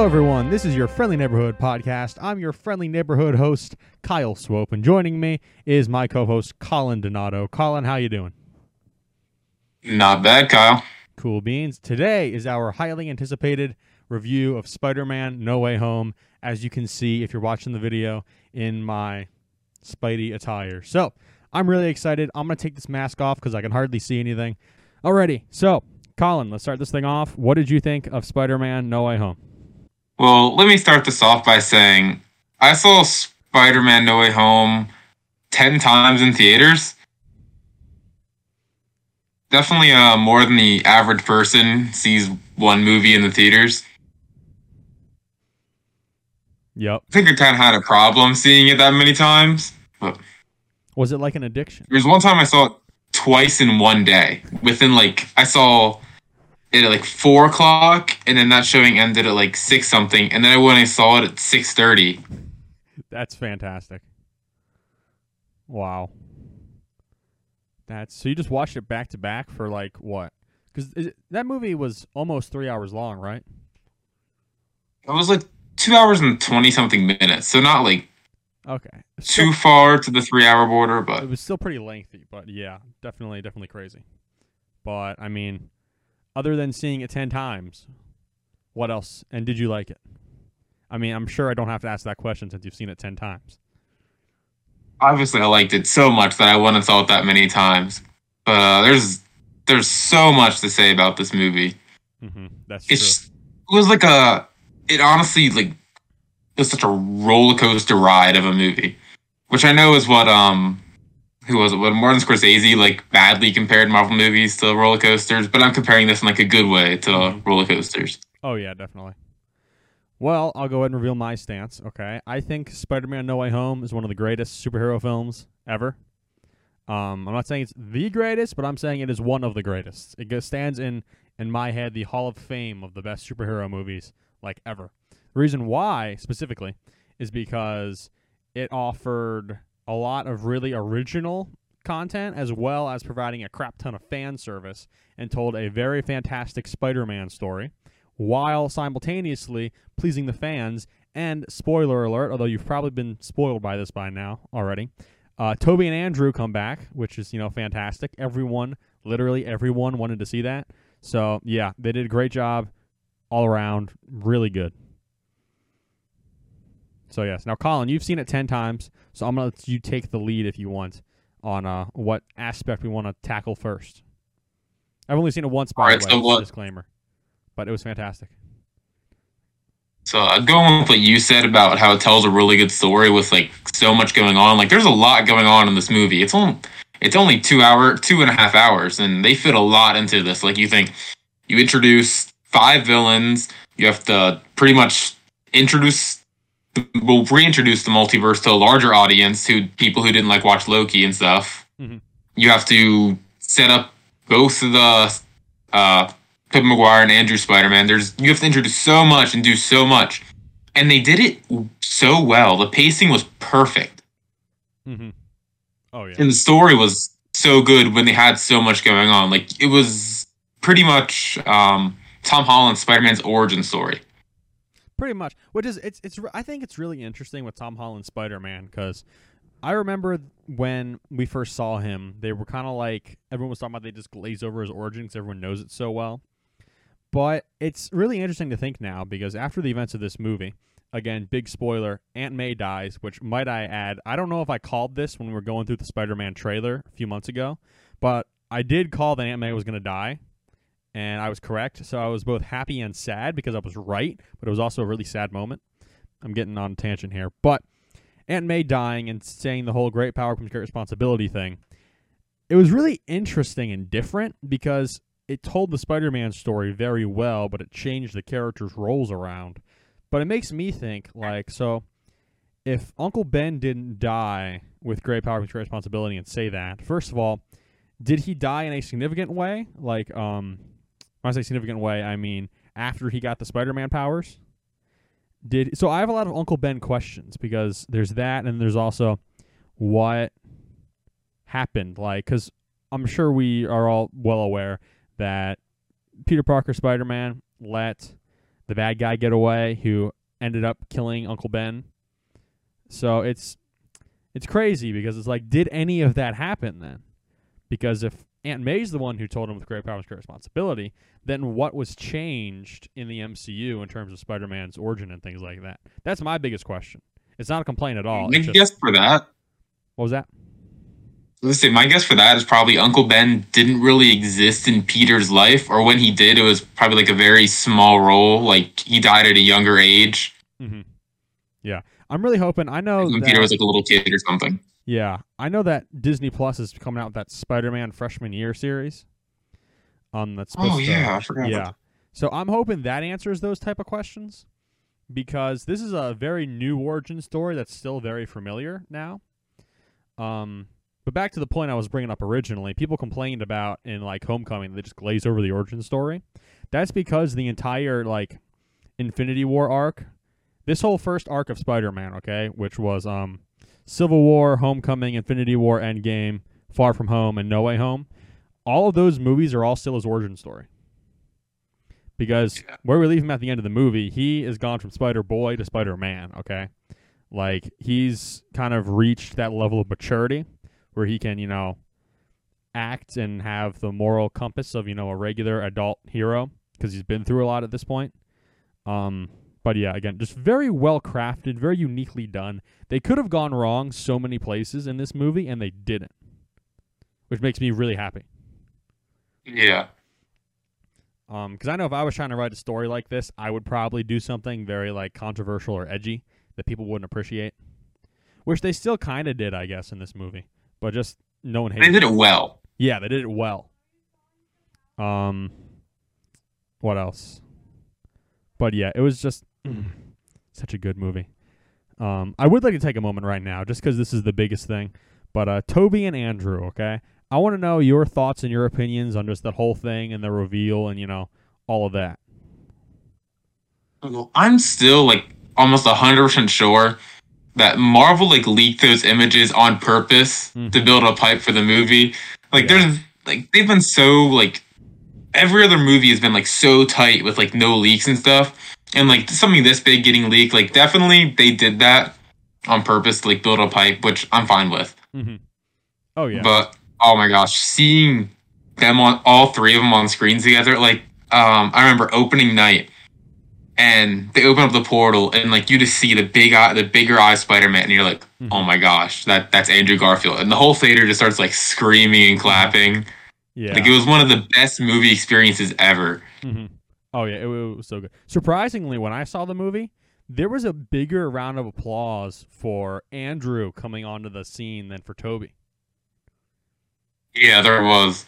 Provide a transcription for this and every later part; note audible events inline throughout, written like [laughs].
Hello, everyone. This is your friendly neighborhood podcast. I'm your friendly neighborhood host, Kyle Swope, and joining me is my co-host, Colin Donato. Colin, how you doing? Not bad, Kyle. Cool beans. Today is our highly anticipated review of Spider-Man: No Way Home. As you can see, if you're watching the video, in my Spidey attire. So I'm really excited. I'm gonna take this mask off because I can hardly see anything. Alrighty. So, Colin, let's start this thing off. What did you think of Spider-Man: No Way Home? Well, let me start this off by saying I saw Spider Man No Way Home 10 times in theaters. Definitely uh, more than the average person sees one movie in the theaters. Yep. I think I kind of had a problem seeing it that many times. But Was it like an addiction? there was one time I saw it twice in one day. Within like, I saw at like four o'clock, and then that showing ended at like six something, and then I went and saw it at six thirty. That's fantastic. Wow. That's so you just watched it back to back for like what? Because that movie was almost three hours long, right? It was like two hours and twenty something minutes, so not like Okay. too far to the three hour border, but It was still pretty lengthy, but yeah, definitely, definitely crazy. But I mean, other than seeing it ten times, what else? And did you like it? I mean, I'm sure I don't have to ask that question since you've seen it ten times. obviously I liked it so much that I and saw it that many times. But uh, there's there's so much to say about this movie. hmm That's true. It's it was like a it honestly like it was such a roller coaster ride of a movie, which I know is what um who was it? What Martin Scorsese like badly compared Marvel movies to roller coasters, but I'm comparing this in like a good way to Mhm. roller coasters. Oh yeah, definitely. Well, I'll go ahead and reveal my stance. Okay, I think Spider-Man: No Way Home is one of the greatest superhero films ever. Um, I'm not saying it's the greatest, but I'm saying it is one of the greatest. It stands in in my head the Hall of Fame of the best superhero movies like ever. The reason why specifically is because it offered a lot of really original content as well as providing a crap ton of fan service and told a very fantastic Spider-Man story while simultaneously pleasing the fans. And spoiler alert, although you've probably been spoiled by this by now already, uh, Tobey and Andrew come back, which is you know fantastic. Everyone, literally everyone, wanted to see that. So yeah, they did a great job all around. Really good. So yes, now Colin, you've seen it ten times, so I'm gonna let you take the lead if you want on uh, what aspect we want to tackle first. I've only seen it once, by Alright, the way. so what- Disclaimer, but it was fantastic. So uh, going with what you said about how it tells a really good story with like so much going on, like there's a lot going on in this movie. It's only it's only two hour, two and a half hours, and they fit a lot into this. Like you think you introduce five villains, you have to pretty much introduce, well, reintroduce the multiverse to a larger audience, who people who didn't like watch Loki and stuff. Mhm. You have to set up both of the uh, Tobey Maguire and Andrew Spider-Man. There's you have to introduce so much and do so much, and they did it so well. The pacing was perfect, Mm-hmm. Oh yeah. and the story was so good when they had so much going on. Like it was pretty much um, Tom Holland's Spider-Man's origin story. Pretty much which is it's it's i think it's really interesting with tom holland spider-man because i remember when we first saw him they were kind of like everyone was talking about they just glaze over his origin because everyone knows it so well. But it's really interesting to think now because after the events of this movie again big spoiler aunt may dies which might i add i don't know if i called this when we were going through the spider-man trailer a few months ago but i did call that aunt may was going to die and I was correct. So I was both happy and sad because I was right, but it was also a really sad moment. I'm getting on tangent here, but Aunt May dying and saying the whole great power comes great responsibility thing. It was really interesting and different because it told the Spider-Man story very well, but it changed the characters' roles around. But it makes me think like so if Uncle Ben didn't die with great power comes great responsibility and say that, first of all, did he die in a significant way? Like, um, when I say significant way, I mean after he got the Spider-Man powers. Did so? I have a lot of Uncle Ben questions because there's that, and there's also what happened. Like, because I'm sure we are all well aware that Peter Parker Spider-Man let the bad guy get away who ended up killing Uncle Ben. So it's it's crazy because it's like, did any of that happen then? Because if Aunt May's the one who told him with great power comes great responsibility, then what was changed in the MCU in terms of Spider-Man's origin and things like that? That's my biggest question. It's not a complaint at all. My just- guess for that what was that? Let's say my guess for that is probably Uncle Ben didn't really exist in Peter's life, or when he did, it was probably like a very small role. Like he died at a younger age. Mm-hmm. Yeah, I'm really hoping. I know when that, Peter was like a little kid or something. Yeah, I know that Disney Plus is coming out with that Spider-Man freshman year series. Um, that's supposed Oh to- yeah, I forgot. yeah. So I'm hoping that answers those type of questions because this is a very new origin story that's still very familiar now. Um, but back to the point I was bringing up originally, people complained about in like Homecoming they just glaze over the origin story. That's because the entire like Infinity War arc, this whole first arc of Spider-Man, okay, which was um Civil War, Homecoming, Infinity War, Endgame, Far From Home, and No Way Home. All of those movies are all still his origin story. Because Yeah. where we leave him at the end of the movie, he has gone from Spider Boy to Spider Man, okay? Like, he's kind of reached that level of maturity where he can, you know, act and have the moral compass of, you know, a regular adult hero because he's been through a lot at this point. Um, but yeah, again, just very well crafted, very uniquely done. They could have gone wrong so many places in this movie, and they didn't, which makes me really happy. Yeah. Um, because I know if I was trying to write a story like this, I would probably do something very like controversial or edgy that people wouldn't appreciate, which they still kind of did, I guess, in this movie, but just no one hated. They did it well. Yeah, they did it well. Um, what else? But yeah, it was just such a good movie. Um, I would like to take a moment right now, just because this is the biggest thing. But uh, Tobey and Andrew, okay, I want to know your thoughts and your opinions on just that whole thing and the reveal and you know all of that. I'm still like almost hundred percent sure that Marvel like leaked those images on purpose Mhm. to build a pipe for the movie. Like Yeah. there's like they've been so like every other movie has been like so tight with like no leaks and stuff. And like something this big getting leaked, like definitely they did that on purpose like build a pipe, which I'm fine with. Mm-hmm. Oh yeah, But oh my gosh, seeing them on all three of them on screens together, like um, I remember opening night, and they open up the portal, and like you just see the big eye, the bigger eye Spider Man, and you're like, Mhm. oh my gosh, that that's Andrew Garfield, and the whole theater just starts like screaming and clapping. yeah. Like it was one of the best movie experiences ever. hmm Oh yeah, it, it was so good. Surprisingly, when I saw the movie, there was a bigger round of applause for Andrew coming onto the scene than for Tobey. Yeah, there was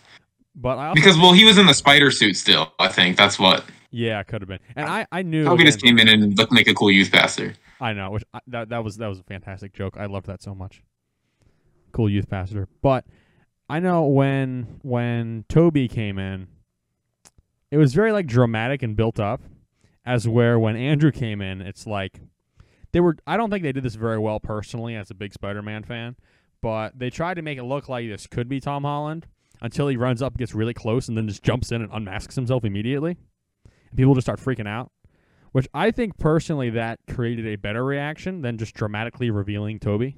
But I because well, he was in the spider suit still. I think that's what. yeah, it could have been. And I I knew Tobey just came in and looked like a cool youth pastor. I know, which I, that that was that was a fantastic joke. I loved that so much. Cool youth pastor. But I know when when Tobey came in, it was very like dramatic and built up. As where when Andrew came in, it's like they were. I don't think they did this very well personally as a big Spider-Man fan, but they tried to make it look like this could be Tom Holland until he runs up, gets really close, and then just jumps in and unmasks himself immediately. And people just start freaking out which I think personally that created a better reaction than just dramatically revealing Tobey.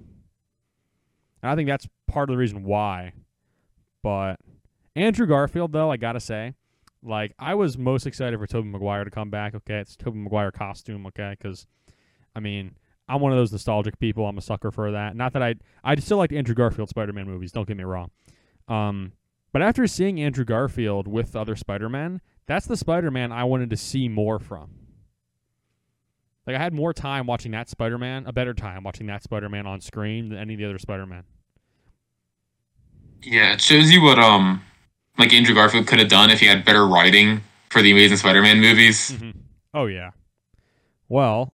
And I think that's part of the reason why. But Andrew Garfield, though, I gotta say, like I was most excited for Tobey Maguire to come back. Okay, it's Tobey Maguire costume. Okay, because I mean I'm one of those nostalgic people. I'm a sucker for that. Not that I I still like Andrew Garfield Spider-Man movies. Don't get me wrong. Um, but after seeing Andrew Garfield with other Spider-Man, that's the Spider-Man I wanted to see more from. Like I had more time watching that Spider-Man, a better time watching that Spider-Man on screen than any of the other Spider-Man. Yeah, it shows you what um like Andrew Garfield could have done if he had better writing for the Amazing Spider-Man movies. Oh yeah. Well,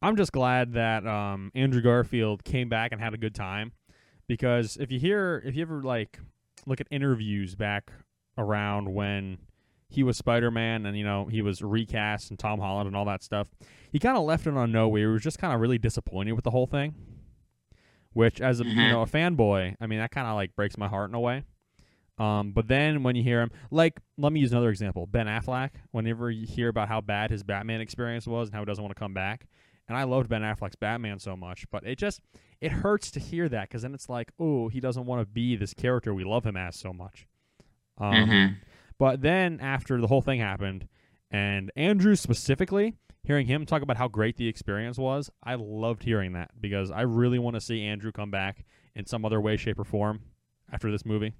I'm just glad that um, Andrew Garfield came back and had a good time because if you hear if you ever like look at interviews back around when he was Spider-Man and you know he was recast and Tom Holland and all that stuff, he kind of left it on nowhere. He was just kind of really disappointed with the whole thing. Which, as a you Mhm. know a fanboy, I mean that kind of like breaks my heart in a way. Um, but then when you hear him, like, let me use another example Ben Affleck, whenever you hear about how bad his Batman experience was and how he doesn't want to come back. And I loved Ben Affleck's Batman so much, but it just, it hurts to hear that because then it's like, oh, he doesn't want to be this character we love him as so much. Um, Mhm. But then after the whole thing happened, and Andrew specifically, hearing him talk about how great the experience was, I loved hearing that because I really want to see Andrew come back in some other way, shape, or form after this movie.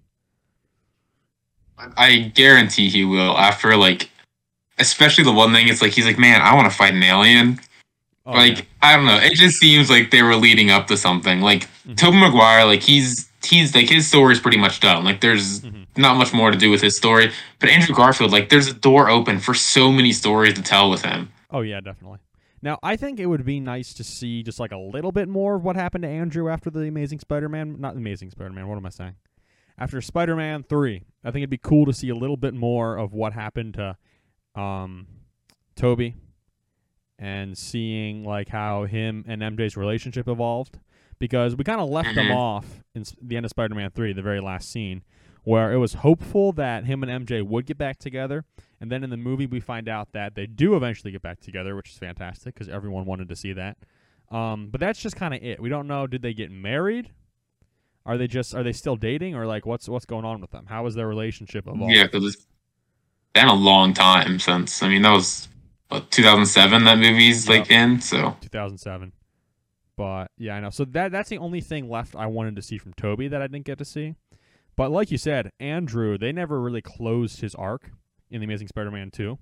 I guarantee he will after like especially the one thing it's like he's like, Man, I want to fight an alien. Oh, like yeah. I don't know. It just seems like they were leading up to something. Like Mhm. Tobey Maguire, like he's he's like his story's pretty much done. Like there's Mhm. not much more to do with his story. But Andrew Garfield, like there's a door open for so many stories to tell with him. Oh yeah, definitely. Now I think it would be nice to see just like a little bit more of what happened to Andrew after the Amazing Spider-Man, not The Amazing Spider-Man. What am I saying? After Spider-Man three, I think it'd be cool to see a little bit more of what happened to um, Tobey, and seeing like how him and MJ's relationship evolved, because we kind of left them Mhm. off in the end of Spider-Man three, the very last scene, where it was hopeful that him and MJ would get back together. And then in the movie, we find out that they do eventually get back together, which is fantastic because everyone wanted to see that. Um, but that's just kind of it. We don't know. Did they get married? Are they just are they still dating or like what's what's going on with them? How is their relationship evolved? Yeah, because it's been a long time since. I mean, that was what 2007 that movie's like in. So 2007. But yeah, I know. So that that's the only thing left I wanted to see from Tobey that I didn't get to see. But like you said, Andrew, they never really closed his arc in the Amazing Spider-Man 2.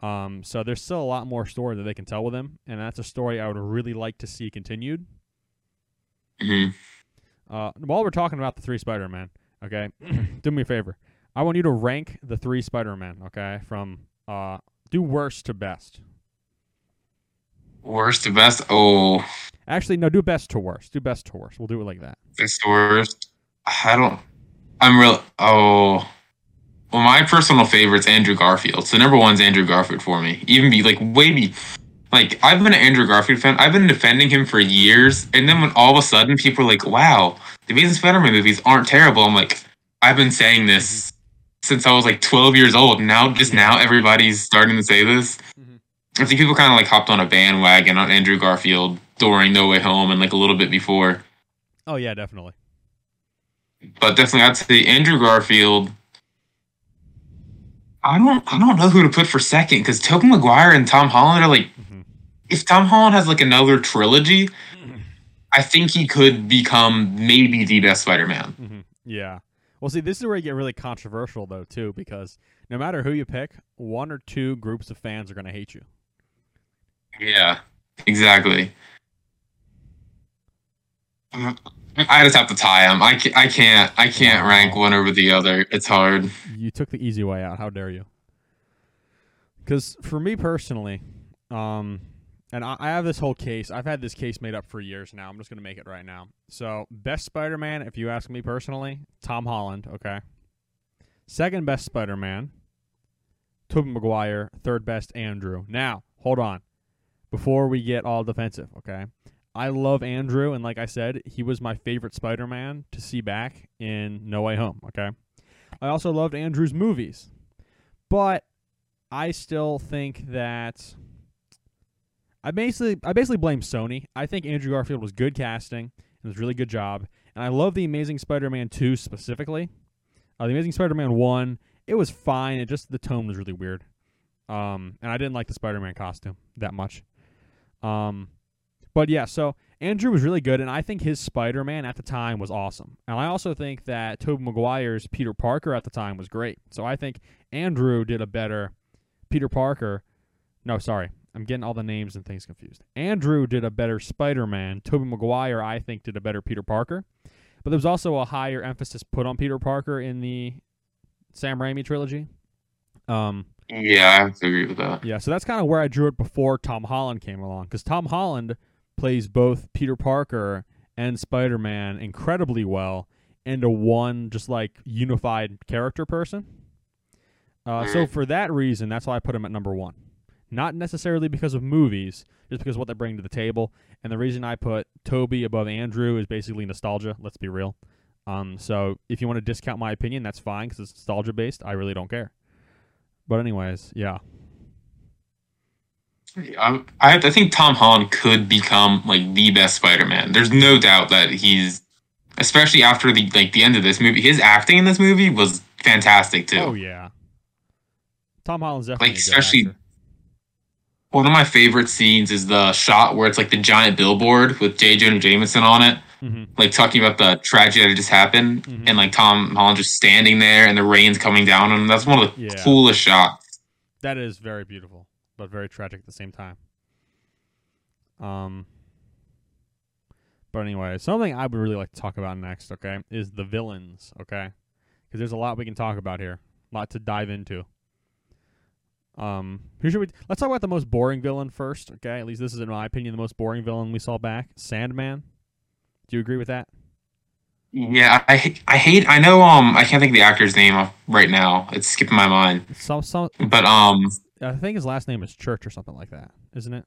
Um, so there's still a lot more story that they can tell with him, and that's a story I would really like to see continued. mhm. Uh, while we're talking about the three Spider-Man, okay, [clears throat] do me a favor. I want you to rank the three Spider-Man, okay, from uh, do worst to best. worst to best. Oh, Actually, no, do best to worst. Do best to worst. We'll do it like that. best to worst. I don't. I'm real. Oh. Well, my personal favorite's Andrew Garfield. So number one's Andrew Garfield for me. Even be like way be like I've been an Andrew Garfield fan. I've been defending him for years, and then when all of a sudden people are like, "Wow, the Amazing Spider-Man movies aren't terrible," I'm like, I've been saying this since I was like 12 years old. Now, just now, everybody's starting to say this. Mhm. I think people kind of like hopped on a bandwagon on Andrew Garfield during No Way Home and like a little bit before. Oh yeah, definitely. but definitely I'd say Andrew Garfield. I don't I don't know who to put for second because Tobey Maguire and Tom Holland are like hmm if Tom Holland has like another trilogy, I think he could become maybe the best Spider-Man. hmm Yeah. Well, see, this is where you get really controversial, though, too, because no matter who you pick, one or two groups of fans are going to hate you. Yeah, exactly. I just have to tie them. I can't, I can't I can't rank one over the other. It's hard. You took the easy way out. How dare you? Because for me personally, um, and I, I have this whole case. I've had this case made up for years now. I'm just going to make it right now. So, best Spider-Man, if you ask me personally, Tom Holland. Okay. Second best Spider-Man, Tobey Maguire. Third best, Andrew. Now, hold on. Before we get all defensive, okay? I love Andrew, and like I said, he was my favorite Spider-Man to see back in No Way Home. Okay. I also loved Andrew's movies, but I still think that I basically I basically blame Sony. I think Andrew Garfield was good casting and was really good job, and I love the Amazing Spider-Man two specifically. Uh, the Amazing Spider-Man one, it was fine. It just the tone was really weird, um, and I didn't like the Spider-Man costume that much. Um, but yeah, so Andrew was really good, and I think his Spider Man at the time was awesome. And I also think that Tobey Maguire's Peter Parker at the time was great. So I think Andrew did a better Peter Parker. No, sorry. I'm getting all the names and things confused. Andrew did a better Spider Man. Tobey Maguire, I think, did a better Peter Parker. But there was also a higher emphasis put on Peter Parker in the Sam Raimi trilogy. Um, Yeah, I have to agree with that. yeah, so that's kind of where I drew it before Tom Holland came along because Tom Holland plays both Peter Parker and Spider Man incredibly well into one just like unified character person. Uh, so for that reason, that's why I put him at number one. Not necessarily because of movies, just because of what they bring to the table. And the reason I put Tobey above Andrew is basically nostalgia. Let's be real. Um, so if you want to discount my opinion, that's fine because it's nostalgia based. I really don't care. But anyways, yeah, I, I I think Tom Holland could become like the best Spider-Man. There's no doubt that he's, especially after the like the end of this movie, his acting in this movie was fantastic too. oh yeah. Tom Holland's definitely Like, especially-. One of my favorite scenes is the shot where it's like the giant billboard with J. Jonah Jameson on it, Mhm. like talking about the tragedy that just happened, Mhm. and like Tom Holland just standing there and the rain's coming down on him. That's one of the Yeah. coolest shots. That is very beautiful, but very tragic at the same time. Um. But anyway, something I would really like to talk about next, okay, is the villains, okay? Because there's a lot we can talk about here, a lot to dive into. Um, who should we? Let's talk about the most boring villain first, okay? At least this is, in my opinion, the most boring villain we saw back, Sandman. Do you agree with that? Yeah, I I hate. I know. Um, I can't think of the actor's name right now. It's skipping my mind. Some, some, But um, I think his last name is Church or something like that, isn't it?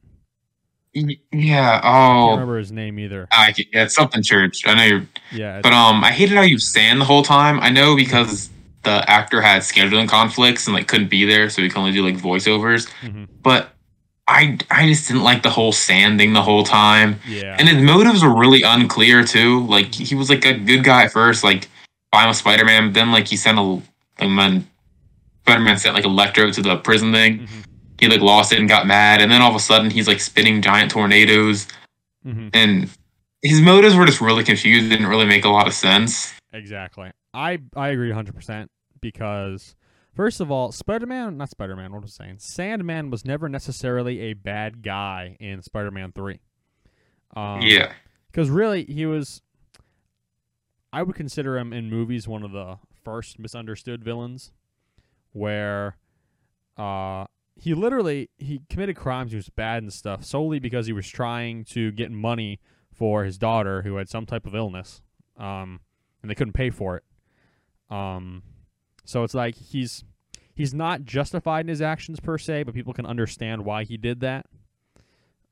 Yeah. Oh, I can't remember his name either. I, yeah, it's something church. I know you're. Yeah, But um, I hated how you stand the whole time. I know because the actor had scheduling conflicts and like couldn't be there, so he could only do like voiceovers. hmm But I I just didn't like the whole sanding the whole time, yeah, and his motives were really unclear too. Like he was like a good guy at first, like fine with Spider Man, then like he sent a like Spider Man sent like Electro to the prison thing. Mhm. He like lost it and got mad, and then all of a sudden he's like spinning giant tornadoes, hmm and his motives were just really confused. Didn't really make a lot of sense. Exactly. I I agree 100% because first of all, Spider-Man, not Spider-Man, what was I saying? Sandman was never necessarily a bad guy in Spider-Man 3. Um, yeah. Cuz really he was I would consider him in movies one of the first misunderstood villains where uh he literally he committed crimes he was bad and stuff solely because he was trying to get money for his daughter who had some type of illness um and they couldn't pay for it um so it's like he's he's not justified in his actions per se but people can understand why he did that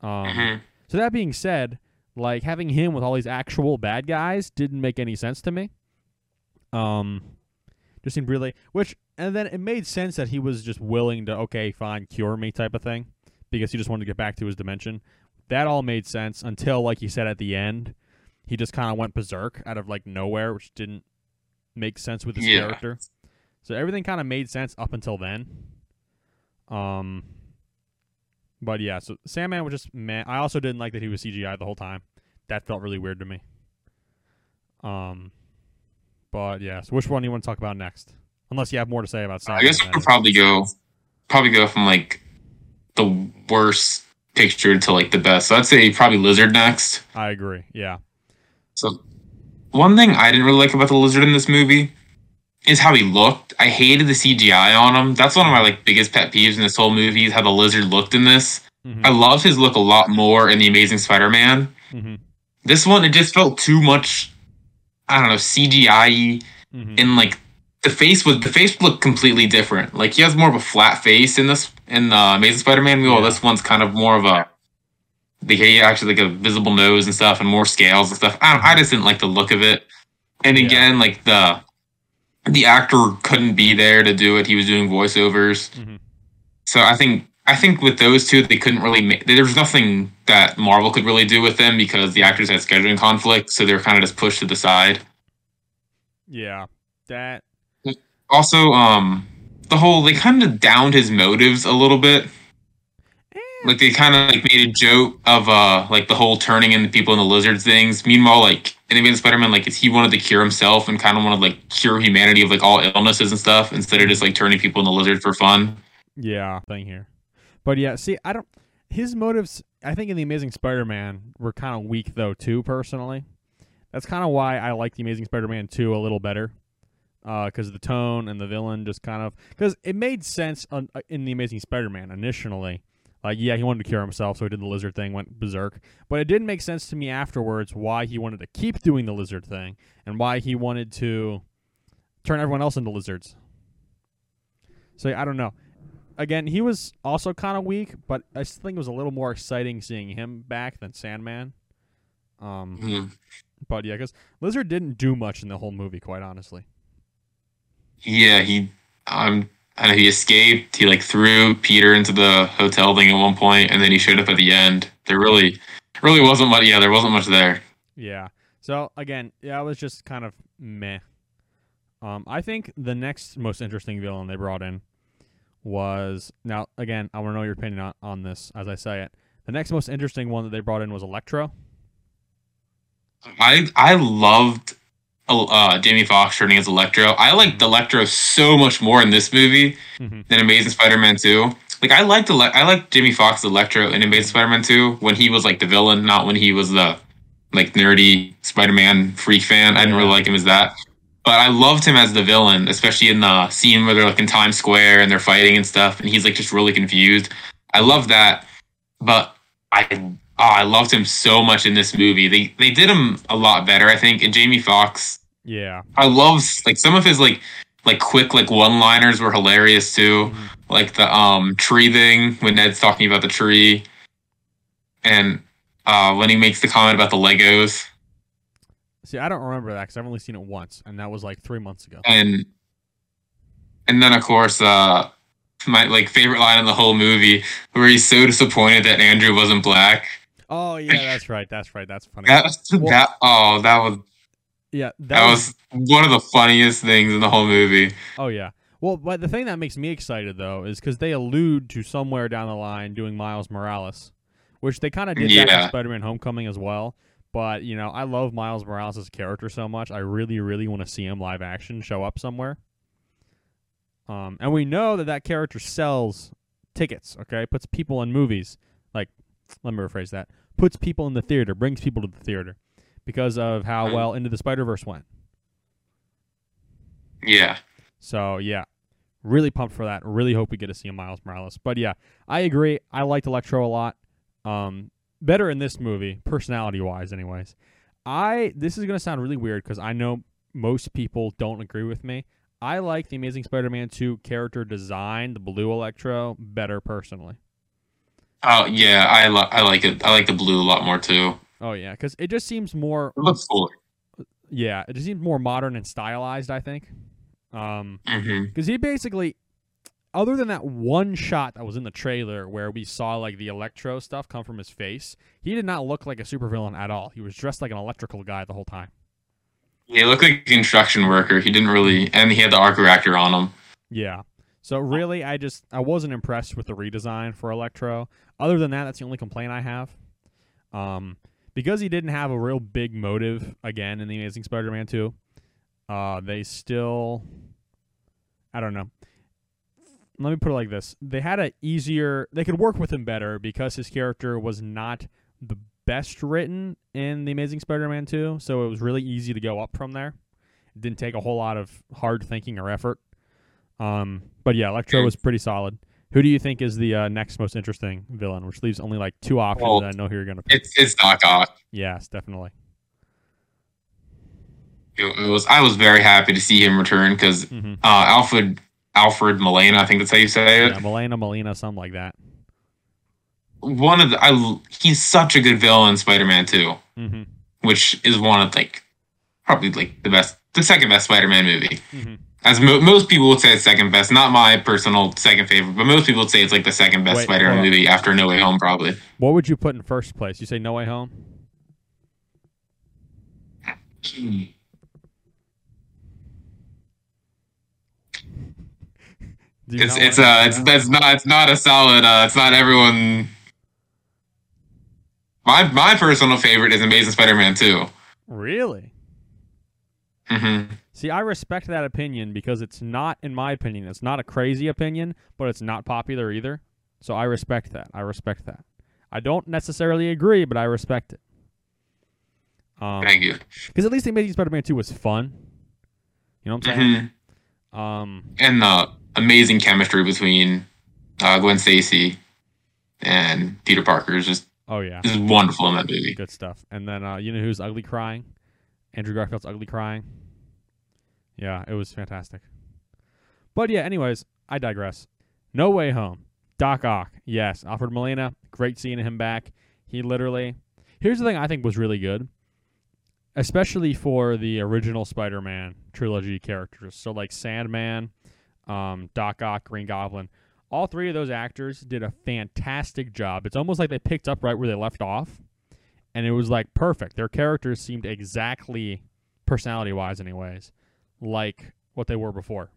um Mhm. so that being said, like having him with all these actual bad guys didn't make any sense to me. Um, just seemed really which, and then it made sense that he was just willing to okay, fine, cure me type of thing because he just wanted to get back to his dimension. That all made sense until, like you said at the end, he just kind of went berserk out of like nowhere, which didn't make sense with his Yeah. character. So everything kind of made sense up until then. Um, but yeah, so Sandman was just man. I also didn't like that he was CGI the whole time. That felt really weird to me. Um, but yeah. So which one do you want to talk about next? Unless you have more to say about Science. I guess we could probably go, probably go from like the worst picture to like the best. So I'd say probably Lizard next. I agree. Yeah. So one thing I didn't really like about the Lizard in this movie is how he looked. I hated the CGI on him. That's one of my like biggest pet peeves in this whole movie is how the Lizard looked in this. Mhm. I love his look a lot more in the Amazing Spider-Man. Mhm. This one, it just felt too much. I don't know CGI Mhm. and like the face was the face looked completely different. Like he has more of a flat face in this in the Amazing Spider-Man. Well, Yeah. this one's kind of more of a. He actually like a visible nose and stuff, and more scales and stuff. I, I just didn't like the look of it. And Yeah. again, like the the actor couldn't be there to do it. He was doing voiceovers. Mhm. So I think I think with those two, they couldn't really make. There's nothing that Marvel could really do with them because the actors had scheduling conflicts, so they were kind of just pushed to the side. Yeah. That. Also, um, the whole they kind of downed his motives a little bit. Like they kind of like made a joke of uh like the whole turning into people in the lizards things. Meanwhile, like in Amazing Spider-Man, like he wanted to cure himself and kind of wanted like cure humanity of like all illnesses and stuff instead of just like turning people into lizards for fun. Yeah. Thing here. But yeah. See, I don't. His motives, I think, in the Amazing Spider-Man were kind of weak though too. Personally, that's kind of why I like the Amazing Spider-Man two a little better. Because the tone and the villain just kind of because it made sense on, uh, in the Amazing Spider-Man initially. Like, yeah, he wanted to cure himself, so he did the lizard thing, went berserk. But it didn't make sense to me afterwards why he wanted to keep doing the lizard thing and why he wanted to turn everyone else into lizards. So I don't know. Again, he was also kind of weak, but I still think it was a little more exciting seeing him back than Sandman. Um, Mhm. but yeah, because Lizard didn't do much in the whole movie, quite honestly. Yeah, he um I know he escaped. He like threw Peter into the hotel thing at one point, and then he showed up at the end. There really, really wasn't much. Yeah, there wasn't much there. Yeah. So again, yeah, it was just kind of meh. Um, I think the next most interesting villain they brought in was now again. I want to know your opinion on, on this as I say it. The next most interesting one that they brought in was Electro. I I loved uh, Jamie Foxx turning as Electro. I liked Electro so much more in this movie Mm-hmm. than Amazing Spider-Man Two. Like I liked Ele- I liked Jamie Foxx Electro in Amazing Spider-Man Two when he was like the villain, not when he was the like nerdy Spider-Man freak fan. I didn't really like him as that. But I loved him as the villain, especially in the scene where they're like in Times Square and they're fighting and stuff, and he's like just really confused. I love that, but I oh, I loved him so much in this movie. They they did him a lot better, I think. And Jamie Foxx, Yeah. I love like some of his like like quick like one liners were hilarious too. Mhm. Like the um tree thing when Ned's talking about the tree, and uh when he makes the comment about the Legos. See, I don't remember that because I've only seen it once, and that was like three months ago. and and then of course uh my like favorite line in the whole movie where he's so disappointed that Andrew wasn't black. Oh yeah, that's right. That's right. That's funny. That Well- that oh that was yeah, that, that was, was one of the funniest things in the whole movie. Oh yeah. Well, but the thing that makes me excited though is because they allude to somewhere down the line doing Miles Morales, which they kind of did that Yeah. in Spider-Man: Homecoming as well. But you know, I love Miles Morales character so much. I really, really want to see him live action show up somewhere. Um, and we know that that character sells tickets. Okay, puts people in movies. Like, let me rephrase that: puts people in the theater, brings people to the theater, because of how Mhm. well Into the Spider Verse went. Yeah. So yeah, really pumped for that. Really hope we get to see a Miles Morales. But yeah, I agree. I liked Electro a lot. Um, better in this movie, personality wise, anyways. I this is gonna sound really weird because I know most people don't agree with me. I like the Amazing Spider-Man 2 character design, the blue Electro, better personally. Oh yeah, I li- I like it. I like the blue a lot more too. Oh yeah, because it just seems more. It looks cooler. Yeah, it just seems more modern and stylized. I think. Um, Because he basically, other than that one shot that was in the trailer where we saw like the electro stuff come from his face, he did not look like a supervillain at all. He was dressed like an electrical guy the whole time. He looked like a construction worker. He didn't really, and he had the arc reactor on him. Yeah. So really, I just I wasn't impressed with the redesign for Electro. Other than that, that's the only complaint I have. Um, because he didn't have a real big motive again in the Amazing Spider-Man two. Uh, they still, I don't know. Let me put it like this: they had a easier, they could work with him better because his character was not the best written in the Amazing Spider-Man two. So it was really easy to go up from there. It didn't take a whole lot of hard thinking or effort. Um, but yeah, Electro was pretty solid. Who do you think is the uh, next most interesting villain? Which leaves only like two options. Well, that I know who you're gonna pick. It's it's Doc Ock. Yes, definitely. It, was. I was very happy to see him return because uh, hmm Alfred Alfred Molina, I think that's how you say it. Yeah, Melena, Molina, something like that. One of the, I he's such a good villain in Spider Man Two, hmm which is one of like probably like the best, the second best Spider Man movie. hmm As mo- most people would say, it's second best. Not my personal second favorite, but most people would say it's like the second best Wait, Spider Man movie after No Way Home, probably. What would you put in first place? You say No Way Home. It's not it's uh it's that's not it's not a solid uh it's not everyone. My my personal favorite is Amazing Spider-Man 2. really. Mm-hmm. See, I respect that opinion because it's not, in my opinion, it's not a crazy opinion, but it's not popular either. So I respect that. I respect that. I don't necessarily agree, but I respect it. Um, Thank you. Because at least the Amazing Spider-Man 2 was fun. You know what I'm saying? hmm Um, And the amazing chemistry between uh, Gwen Stacy and Peter Parker is just oh yeah, is wonderful in that movie. good stuff. And then uh, you know who's ugly crying? Andrew Garfield's ugly crying. Yeah, it was fantastic. But yeah, anyways, I digress. No Way Home. Doc Ock. Yes, Alfred Molina. Great seeing him back. He literally, Here's the thing I think was really good, especially for the original Spider-Man trilogy characters. So like Sandman, um, Doc Ock, Green Goblin. All three of those actors did a fantastic job. It's almost like they picked up right where they left off, and it was like perfect. Their characters seemed exactly personality-wise, anyways, like what they were before.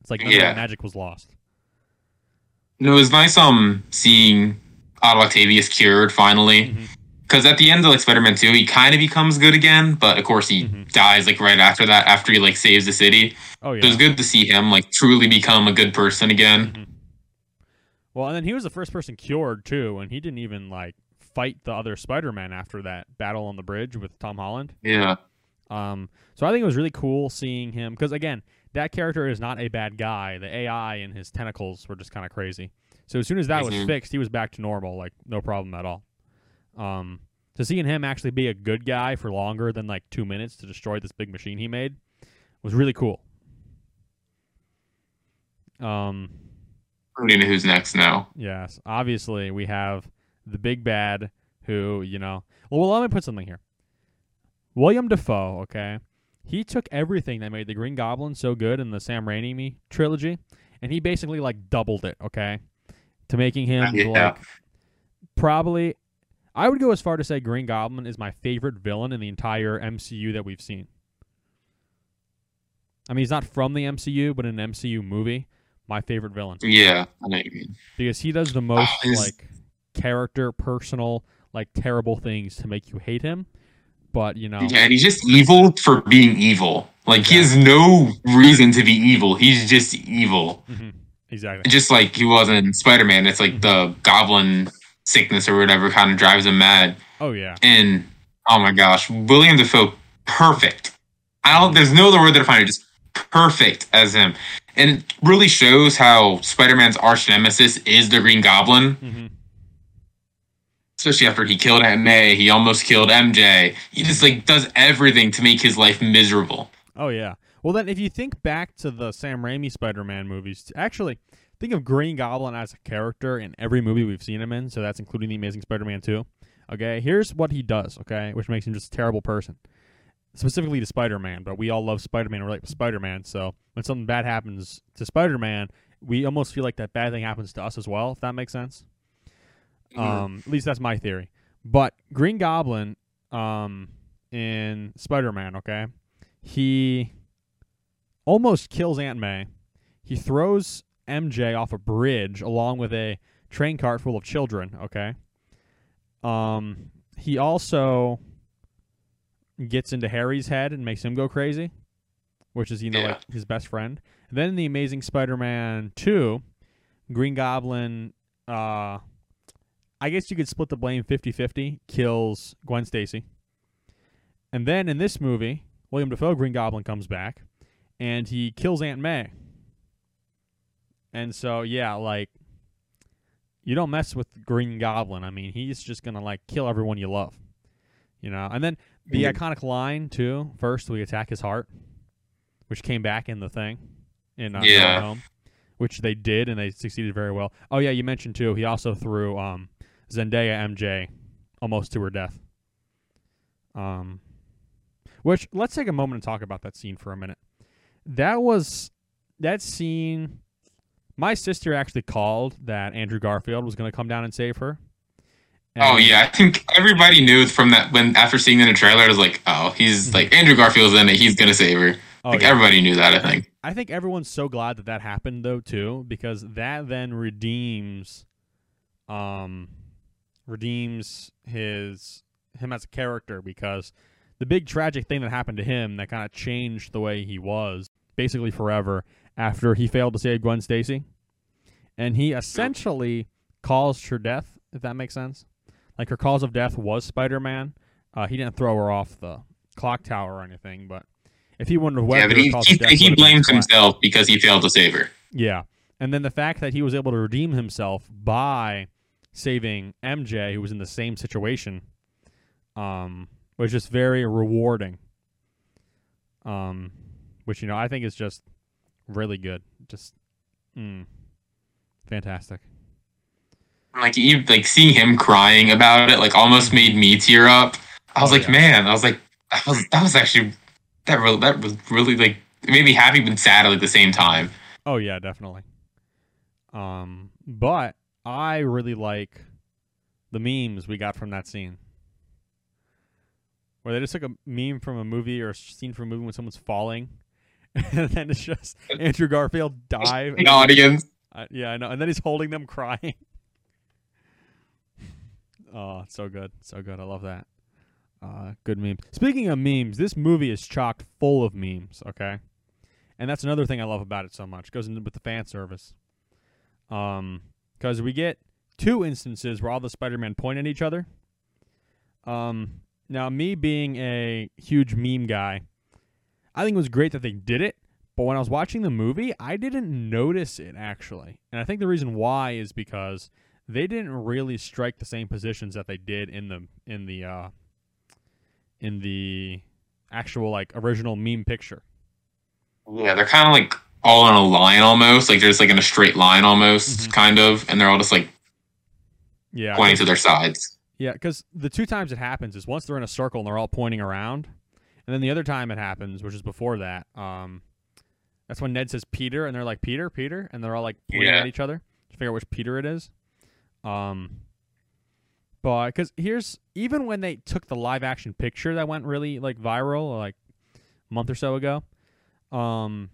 It's like Yeah. magic was lost. It was nice um seeing Otto Octavius cured finally. Because at the end of like Spider-Man 2, he kind of becomes good again, but of course he Mhm. dies like right after that, after he like saves the city. Oh yeah. So it was good to see him like truly become a good person again. Mhm. Well, and then he was the first person cured too, and he didn't even like fight the other Spider-Man after that battle on the bridge with Tom Holland. Yeah. Um, so I think it was really cool seeing him because again, that character is not a bad guy. The AI and his tentacles were just kind of crazy. So as soon as that was Mhm. fixed, he was back to normal, like no problem at all. Um, so seeing him actually be a good guy for longer than like two minutes to destroy this big machine he made was really cool. Um, We know who's next now. Yes, obviously we have the big bad who, you know. Well, let me put something here. William Dafoe, okay? He took everything that made the Green Goblin so good in the Sam Raimi trilogy, and he basically like doubled it, okay? To making him Yeah. like probably I would go as far to say Green Goblin is my favorite villain in the entire MCU that we've seen. I mean, he's not from the MCU, but in an MCU movie, my favorite villain Yeah, I know what you mean. because he does the uh, most his- like character, personal, like terrible things to make you hate him. But you know, Yeah, and he's just evil for being evil. Like he has no reason to be evil. He's just evil. Mhm. exactly. Just like he was in Spider Man. It's like the goblin sickness or whatever kind of drives him mad. Oh yeah, And oh my gosh, William Dafoe, perfect. I don't. There's no other word to define it. Just perfect as him, and it really shows how Spider Man's arch nemesis is the Green Goblin. hmm Especially after he killed Aunt May, he almost killed MJ. He just like does everything to make his life miserable. oh yeah. Well, then if you think back to the Sam Raimi Spider-Man movies, actually think of Green Goblin as a character in every movie we've seen him in. So that's including the Amazing Spider-Man 2. Okay, here's what he does. Okay, which makes him just a terrible person. Specifically to Spider-Man, but we all love Spider-Man. Relate with Spider-Man. So when something bad happens to Spider-Man, we almost feel like that bad thing happens to us as well. If that makes sense. Um, at least that's my theory. But Green Goblin, um, in Spider-Man, okay, he almost kills Aunt May. He throws MJ off a bridge along with a train cart full of children. Okay. Um, he also gets into Harry's head and makes him go crazy, which is you know Yeah. like his best friend. And then in the Amazing Spider-Man two, Green Goblin, uh, I guess you could split the blame 50-50, kills Gwen Stacy. And then in this movie, William Dafoe Green Goblin comes back and he kills Aunt May. And so yeah, like you don't mess with Green Goblin. I mean, he's just gonna like kill everyone you love. You know? And then the Mhm. iconic line too, first we attack his heart, which came back in the thing in uh, No Yeah. Home, which they did and they succeeded very well. Oh yeah, you mentioned too, he also threw um Zendaya MJ almost to her death. Um which let's take a moment and talk about that scene for a minute. That was that scene my sister actually called that Andrew Garfield was going to come down and save her. Oh yeah, I think everybody knew from that when after seeing it in the trailer, it was like, oh, he's like Andrew Garfield's in it. He's gonna save her. Oh, like yeah. everybody knew that. I think. I think everyone's so glad that that happened though too because that then redeems um redeems his him as a character because the big tragic thing that happened to him that kind of changed the way he was basically forever after he failed to save Gwen Stacy and he essentially caused her death if that makes sense like her cause of death was Spider-Man uh, he didn't throw her off the clock tower or anything but if he wouldn't have Yeah, but he he, death he blames himself because he failed to save her. Yeah. And then the fact that he was able to redeem himself by saving MJ, who was in the same situation, um, was just very rewarding. Um, which, you know, I think is just really good. Just mm, fantastic. Like you, like seeing him crying about it, like almost made me tear up. I was Oh, like, yeah. man, I was like, that was that was actually that really that was really like it made me happy but sad at the same time. Oh yeah, definitely. Um, but I really like the memes we got from that scene, where they just took a meme from a movie or a scene from a movie when someone's falling, [laughs] and then it's just [laughs] Andrew Garfield dive. The audience. [laughs] Uh, yeah, I know, and then he's holding them crying. oh, so good, so good. I love that. Uh, good memes. Speaking of memes, this movie is chocked full of memes. Okay, and that's another thing I love about it so much. Goes into with the fan service. Um, because we get two instances where all the Spider-Man point at each other. Um, now me being a huge meme guy, I think it was great that they did it. But when I was watching the movie, I didn't notice it actually. And I think the reason why is because they didn't really strike the same positions that they did in the in the uh in the actual like original meme picture. Yeah, they're kind of like all on a line almost, like they're just like in a straight line almost, Mhm. kind of, and they're all just like Yeah. pointing to their sides. Yeah, because the two times it happens is once they're in a circle and they're all pointing around, and then the other time it happens, which is before that, um, that's when Ned says Peter, and they're like Peter, Peter, and they're all like pointing Yeah. at each other to figure out which Peter it is. Um, but because here's even when they took the live action picture that went really like viral like a month or so ago, um,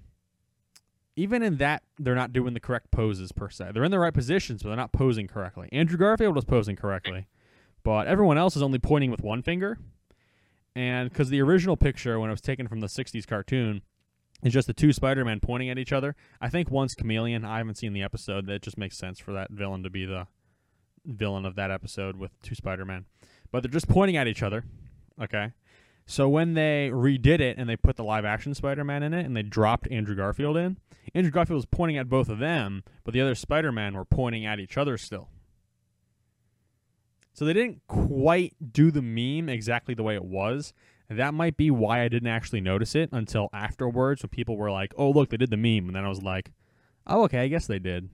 even in that they're not doing the correct poses per se. They're in the right positions, but they're not posing correctly. Andrew Garfield was posing correctly but everyone else is only pointing with one finger. And because the original picture, when it was taken from the 60s cartoon, is just the two Spider Men pointing at each other. I think one's Chameleon. I haven't seen the episode. That just makes sense for that villain to be the villain of that episode with two Spider Men. But they're just pointing at each other. Okay. So when they redid it and they put the live action Spider Man in it and they dropped Andrew Garfield in, Andrew Garfield was pointing at both of them, but the other Spider Man were pointing at each other still. So they didn't quite do the meme exactly the way it was. That might be why I didn't actually notice it until afterwards when people were like, "Oh, look, they did the meme." And then I was like, "Oh, okay, I guess they did."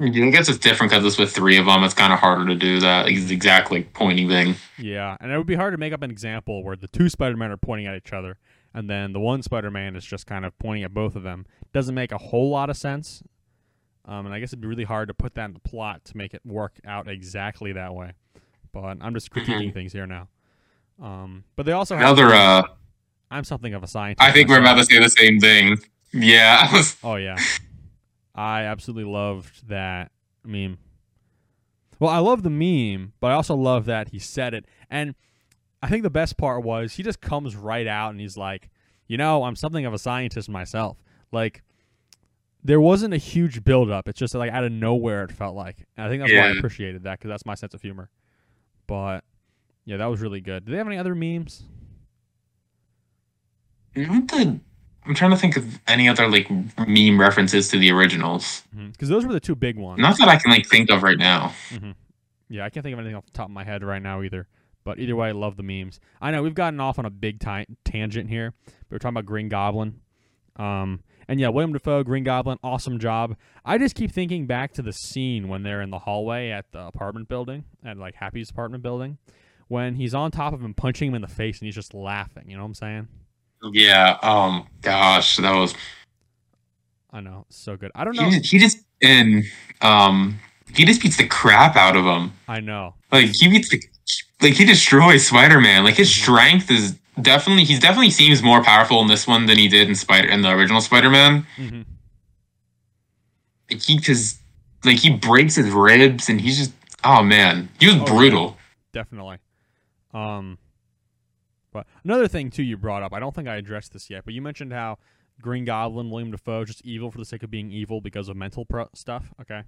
I guess it's different because it's with three of them. It's kind of harder to do that ex- exact like pointing thing. Yeah, and it would be hard to make up an example where the two Spider-Men are pointing at each other and then the one Spider-Man is just kind of pointing at both of them. Doesn't make a whole lot of sense. Um, and I guess it'd be really hard to put that in the plot to make it work out exactly that way. But I'm just critiquing things here now. Um, but they also have Another, uh, I'm something of a scientist. I think we're about to say the same thing. Yeah, [laughs] Oh yeah, I absolutely loved that meme. Well, I love the meme, but I also love that he said it. And I think the best part was he just comes right out and he's like, you know, I'm something of a scientist myself. Like, there wasn't a huge build up. It's just like out of nowhere it felt like. And I think that's why I appreciated that because that's my sense of humor. But yeah, that was really good. Do they have any other memes? The- I'm trying to think of any other like meme references to the originals. Because those were the two big ones. Not that I can like think of right now. hmm Yeah, I can't think of anything off the top of my head right now either. But either way, I love the memes. I know we've gotten off on a big ti- tangent here. But we're talking about Green Goblin. Um, and yeah, William Dafoe, Green Goblin, awesome job. I just keep thinking back to the scene when they're in the hallway at the apartment building, at like Happy's apartment building, when he's on top of him, punching him in the face, and he's just laughing. You know what I'm saying? Yeah. Um. Gosh, that was I know, so good. I don't he know. just, he just and um he just beats the crap out of him. I know. Like he beats the like he destroys Spider Man. Like his Mhm. strength is definitely he's definitely seems more powerful in this one than he did in Spider in the original Spider Man. Mm-hmm. Like he just like he breaks his ribs and he's just oh man he was Oh, yeah. brutal. definitely. Um, but another thing too, you brought up. I don't think I addressed this yet, but you mentioned how Green Goblin, William Dafoe, just evil for the sake of being evil because of mental pro- stuff. Okay,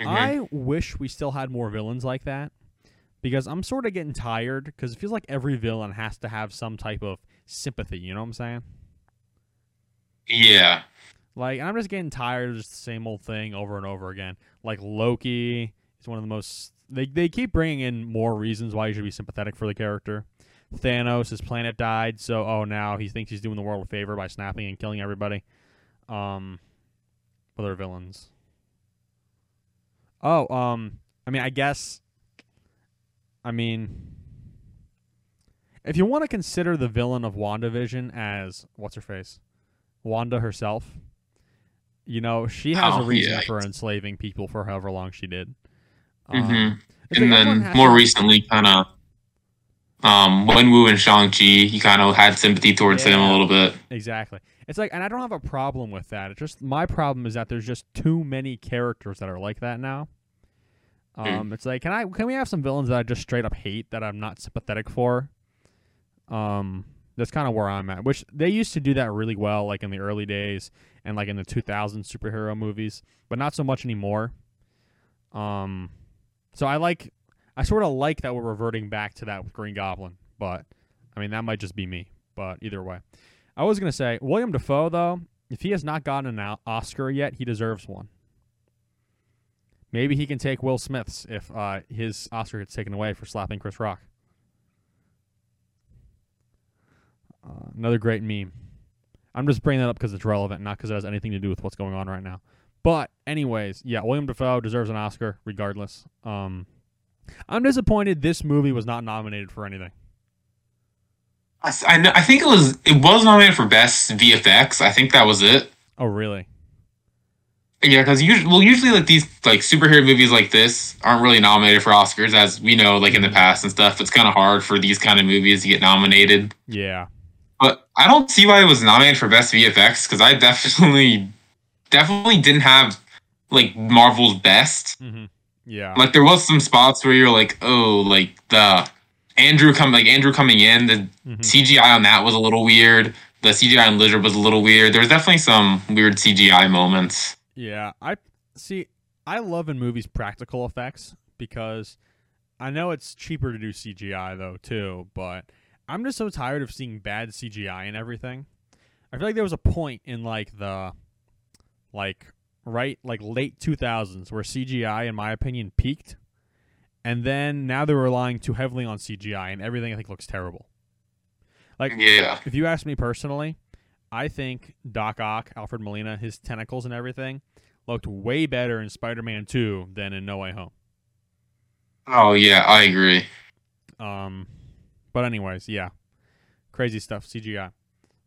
Mhm. I wish we still had more villains like that because I'm sort of getting tired because it feels like every villain has to have some type of sympathy. You know what I'm saying? yeah. Like, I'm just getting tired of just the same old thing over and over again. Like Loki is one of the most. They they keep bringing in more reasons why you should be sympathetic for the character. Thanos, his planet died, so oh now he thinks he's doing the world a favor by snapping and killing everybody. Um, other villains. Oh, um, I mean, I guess. I mean, if you want to consider the villain of WandaVision as what's her face, Wanda herself, you know, she has Oh, a reason yeah. for enslaving people for however long she did. hmm Um, and then more recently, kind of, um, Wenwu and Shang Chi, you kind of had sympathy towards him a little bit. Exactly. It's like, and I don't have a problem with that. It's just my problem is that there's just too many characters that are like that now. Hmm. Um, it's like, can I can we have some villains that I just straight up hate that I'm not sympathetic for? Um, that's kind of where I'm at. Which they used to do that really well, like in the early days and like in the 2000 superhero movies, but not so much anymore. Um, so I like, I sort of like that we're reverting back to that with Green Goblin, but I mean that might just be me. But either way. I was gonna say William Dafoe though. If he has not gotten an Oscar yet, he deserves one. Maybe he can take Will Smith's if uh, his Oscar gets taken away for slapping Chris Rock. Uh, another great meme. I'm just bringing that up because it's relevant, not because it has anything to do with what's going on right now. But anyways, yeah, William Dafoe deserves an Oscar regardless. Um, I'm disappointed this movie was not nominated for anything. I, I think it was it was nominated for best VFX. I think that was it. Oh, really? Yeah, because usually, well, usually like these like superhero movies like this aren't really nominated for Oscars, as we know, like in the past and stuff. It's kind of hard for these kind of movies to get nominated. Yeah. But I don't see why it was nominated for best VFX because I definitely, definitely didn't have like Marvel's best. Mm-hmm. Yeah. Like there was some spots where you're like, oh, like the Andrew come like Andrew coming in, the Mhm. CGI on that was a little weird. The CGI on Lizard was a little weird. There was definitely some weird CGI moments. Yeah, I see. I love in movies practical effects because I know it's cheaper to do CGI though too, but I'm just so tired of seeing bad CGI and everything. I feel like there was a point in like the like right like late 2000s where CGI in my opinion peaked and then now they're relying too heavily on CGI and everything I think looks terrible. Like Yeah. if you ask me personally, I think Doc Ock, Alfred Molina, his tentacles and everything looked way better in Spider-Man 2 than in No Way Home. Oh yeah, I agree. Um, but anyways, yeah, crazy stuff. CGI.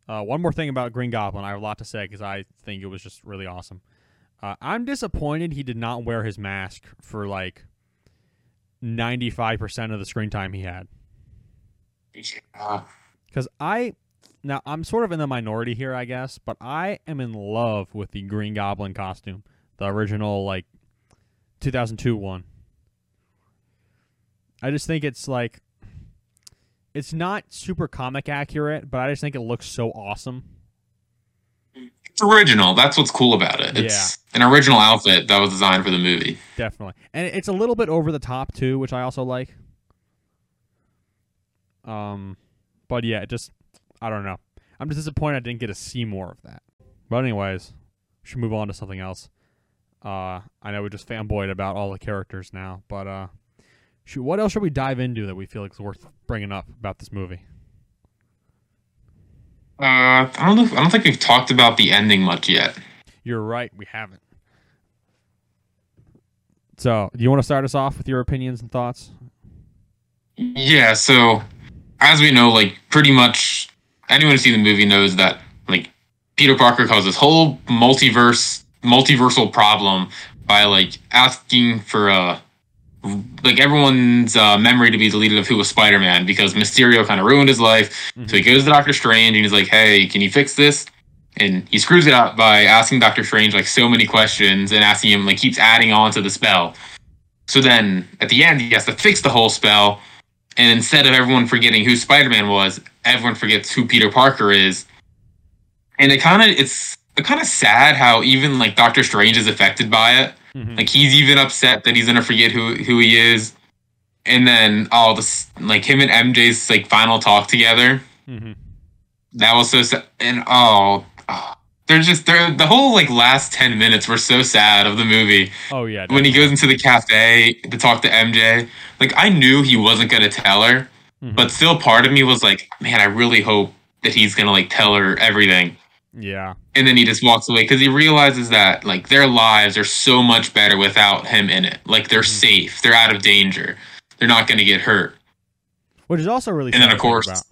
Uh, one more thing about Green Goblin, I have a lot to say because I think it was just really awesome. Uh, I'm disappointed he did not wear his mask for like 95% of the screen time he had. Because I, now I'm sort of in the minority here, I guess, but I am in love with the Green Goblin costume, the original like 2002 one. I just think it's like, it's not super comic accurate, but I just think it looks so awesome. It's original. That's what's cool about it. It's an original outfit that was designed for the movie. Definitely, and it's a little bit over the top too, which I also like. Um, but yeah, it just I don't know. I'm just disappointed I didn't get to see more of that. But anyways, we should move on to something else. Uh, I know we just fanboyed about all the characters now, but uh, shoot, what else should we dive into that we feel like is worth bringing up about this movie? Uh, I don't know. If, I don't think we've talked about the ending much yet. You're right, we haven't. So, do you want to start us off with your opinions and thoughts? Yeah. So, as we know, like pretty much anyone who's seen the movie knows that like Peter Parker caused this whole multiverse multiversal problem by like asking for uh like everyone's uh, memory to be deleted of who was Spider-Man because Mysterio kind of ruined his life. So he goes to Doctor Strange and he's like, "Hey, can you fix this?" And he screws it up by asking Doctor Strange like so many questions and asking him like keeps adding on to the spell. So then at the end he has to fix the whole spell, and instead of everyone forgetting who Spider-Man was, everyone forgets who Peter Parker is. And it kind of it's kind of sad how even like Doctor Strange is affected by it. Mhm. Like he's even upset that he's gonna forget who who he is. And then all this like him and MJ's like final talk together. Mm-hmm. That was so sad. And oh, oh they're just they're the whole like last ten minutes were so sad of the movie Oh yeah, when he goes into the cafe to talk to MJ. Like I knew he wasn't gonna tell her, Mhm. but still part of me was like, man, I really hope that he's gonna like tell her everything. Yeah. and then he just walks away because he realizes that like their lives are so much better without him in it. Like they're Mhm. safe, they're out of danger, they're not going to get hurt. Which is also really And then, of to course- about.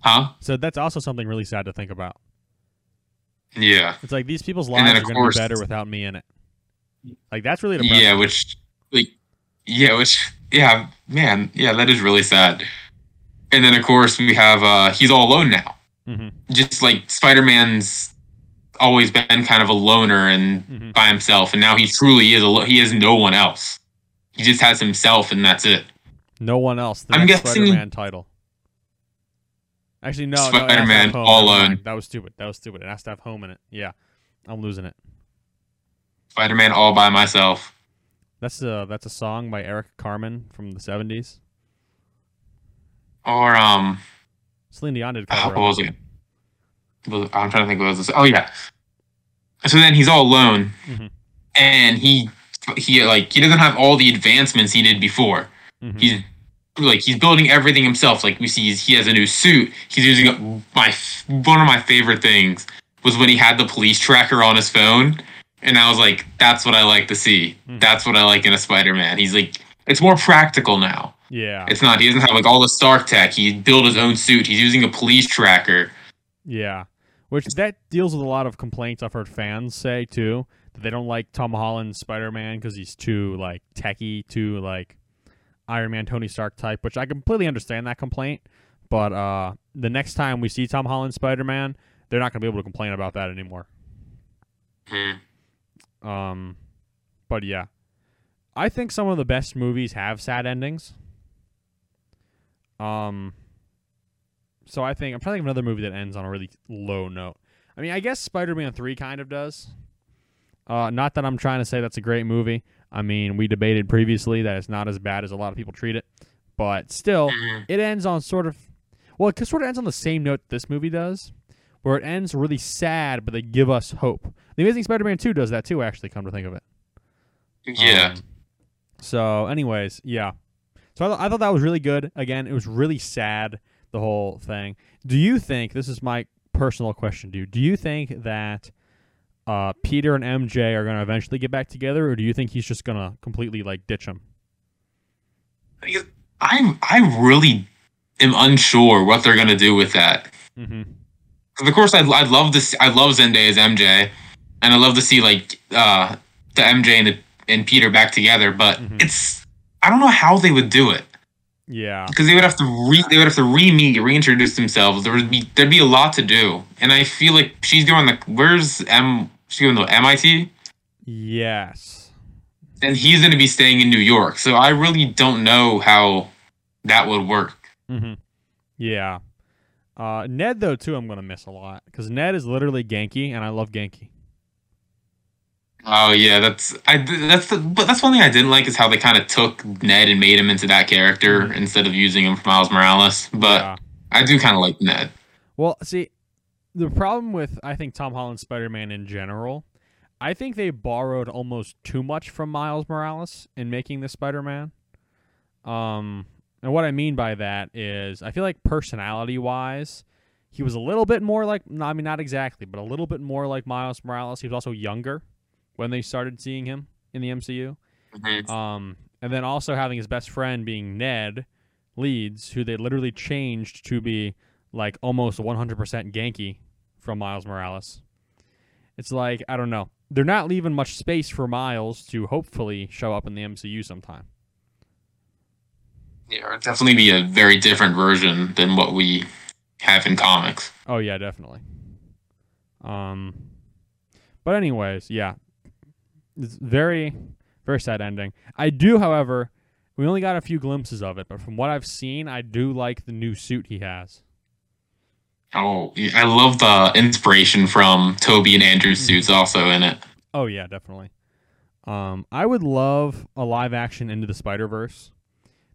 Huh? So that's also something really sad to think about. Yeah. It's like these people's lives then, are going to be better without me in it. Like that's really depressing. Yeah, which like yeah, which yeah, man, yeah, that is really sad. And then of course we have uh he's all alone now. Hmm Just like Spider-Man's always been kind of a loner and hmm by himself and now he truly is a lo- he has no one else. He just has himself and that's it. No one else. The I'm guessing- Spider-Man title. Actually, no. no, it has to have Spider-Man home. all alone. That was stupid. That was stupid. It has to have home in it. Yeah, I'm losing it. Spider-Man all by myself. That's a that's a song by Eric Carmen from the '70s. Or um Celine Dion did what was it? I'm trying to think what was this. Oh yeah. So then he's all alone Mhm. and he he like he doesn't have all the advancements he did before. Mhm. He's like he's building everything himself. Like we see, he's, he has a new suit. He's using a, my one of my favorite things was when he had the police tracker on his phone, and I was like, that's what I like to see. Mhm. That's what I like in a Spider-Man. He's like, it's more practical now. Yeah, It's not. He doesn't have like all the Stark tech. He built his own suit. He's using a police tracker. yeah. Which that deals with a lot of complaints I've heard fans say too that they don't like Tom Holland's Spider-Man because he's too like techy, too like Iron Man, Tony Stark type. Which I completely understand that complaint. But uh, the next time we see Tom Holland's Spider-Man, they're not going to be able to complain about that anymore. Hmm. Um, but yeah, I think some of the best movies have sad endings. Um, so I think I'm trying to think of another movie that ends on a really low note. I mean, I guess Spider-Man Three kind of does. Uh, not that I'm trying to say that's a great movie. I mean, we debated previously that it's not as bad as a lot of people treat it, but still, Mhm. it ends on sort of well, it sort of ends on the same note this movie does, where it ends really sad, but they give us hope. The Amazing Spider-Man Two does that too. Actually, come to think of it. Yeah. Um, so, anyways, yeah. So I, th- I thought that was really good. Again, it was really sad the whole thing. Do you think this is my personal question to you? Do you think that uh, Peter and MJ are going to eventually get back together, or do you think he's just going to completely like ditch him? I I really am unsure what they're gonna do with that. Mm-hmm. Of course I'd, I'd love to see, I love Zendaya as MJ, and I love to see like uh the MJ and the, and Peter back together. But Mhm. it's I don't know how they would do it Yeah. because they would have to re they would have to re meet reintroduce themselves. There would be there'd be a lot to do, and I feel like she's going like where's M she's going to MIT Yes. and he's going to be staying in New York. So I really don't know how that would work. Mm-hmm. Yeah. Uh, Ned though too, I'm gonna miss a lot because Ned is literally Ganke, and I love Ganke. Oh yeah, that's I that's the but that's one thing I didn't like is how they kind of took Ned and made him into that character Mhm. instead of using him for Miles Morales. But yeah. I do kind of like Ned. Well, see, the problem with I think Tom Holland's Spider-Man in general, I think they borrowed almost too much from Miles Morales in making this Spider-Man. Um, and what I mean by that is, I feel like personality-wise, he was a little bit more like, I mean, not exactly, but a little bit more like Miles Morales. He was also younger when they started seeing him in the MCU. Um, and then also having his best friend being Ned Leeds, who they literally changed to be like almost 100% Ganke from Miles Morales. It's like, I don't know. They're not leaving much space for Miles to hopefully show up in the MCU sometime. Yeah, it'd definitely be a very different version than what we have in comics. Oh yeah, definitely. Um, but anyways, yeah, it's very, very sad ending. I do, however, we only got a few glimpses of it, but from what I've seen, I do like the new suit he has. Oh, I love the inspiration from Tobey and Andrew's suits also in it. Oh yeah, definitely. Um, I would love a live action Into the Spider Verse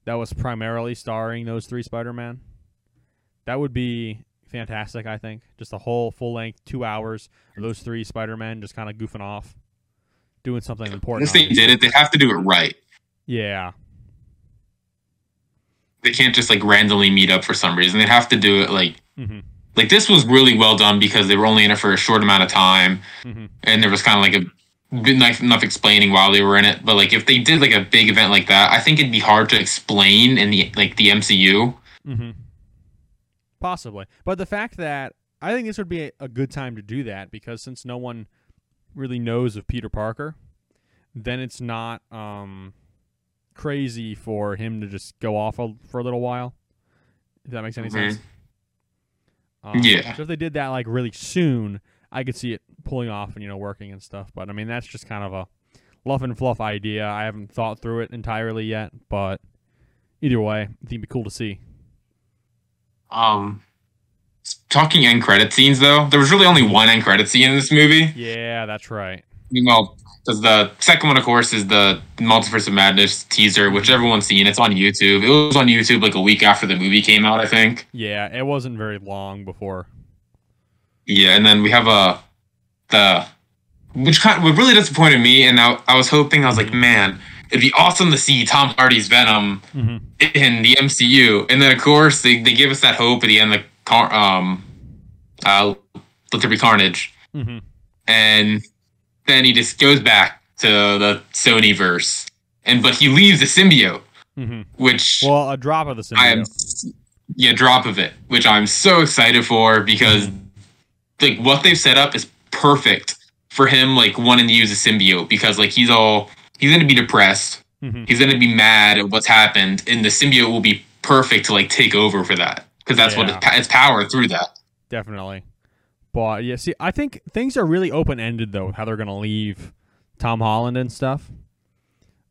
that was primarily starring those three Spider Man. That would be fantastic. I think just a whole full length two hours of those three Spider Men just kind of goofing off, doing something important. If they obviously. did it, they have to do it right. yeah, They can't just like randomly meet up for some reason. They have to do it like hmm like this was really well done because they were only in it for a short amount of time, Mhm. and there was kind of like a nice enough explaining while they were in it. But like if they did like a big event like that, I think it'd be hard to explain in the like the MCU. Mm-hmm. Possibly, but the fact that I think this would be a good time to do that because since no one really knows of Peter Parker, then it's not um, crazy for him to just go off a, for a little while. If that makes any Mhm. sense. Um, Yeah. So if they did that like really soon, I could see it pulling off and you know working and stuff. But I mean that's just kind of a luff and fluff idea. I haven't thought through it entirely yet, but either way, I think it'd be cool to see. Um, talking end credit scenes though, there was really only one end credit scene in this movie. Yeah, that's right. Well, because the second one, of course, is the Multiverse of Madness teaser, which everyone's seen. It's on YouTube. It was on YouTube like a week after the movie came out, I think. Yeah, it wasn't very long before. Yeah, and then we have a the which kind of, what really disappointed me, and I, I was hoping I was like, man, it'd be awesome to see Tom Hardy's Venom Mm-hmm. in the MCU, and then of course they, they give us that hope at the end of Car- um uh Let There Be Carnage, Mm-hmm. and then he just goes back to the Sony verse, and but he leaves the symbiote, Mm-hmm. which Well, a drop of the I am symbiote. yeah drop of it, which I'm so excited for because like what they've set up is perfect for him like wanting to use a symbiote because like he's all he's gonna be depressed, Mhm. he's gonna be mad at what's happened, and the symbiote will be perfect to like take over for that because that's what Yeah. it's, it's power through that. Definitely. But yeah, see, I think things are really open ended though, how they're gonna leave Tom Holland and stuff.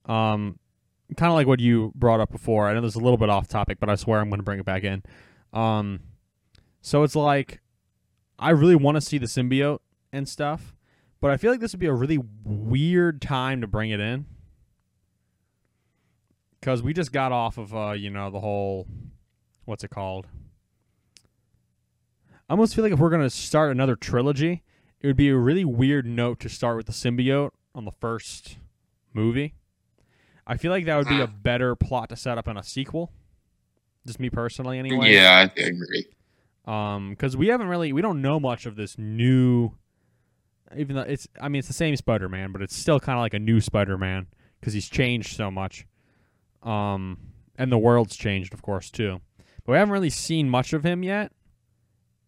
Um, kind of like what you brought up before. I know this is a little bit off topic, but I swear I'm gonna bring it back in. Um, so it's like I really want to see the symbiote and stuff, but I feel like this would be a really weird time to bring it in because we just got off of uh, you know, the whole what's it called? I almost feel like if we're gonna start another trilogy, it would be a really weird note to start with the symbiote on the first movie. I feel like that would be a better plot to set up in a sequel. Just me personally, anyway. Yeah, I agree. Um, because we haven't really, we don't know much of this new. Even though it's, I mean, it's the same Spider-Man, but it's still kind of like a new Spider-Man because he's changed so much. Um, and the world's changed, of course, too. But we haven't really seen much of him yet.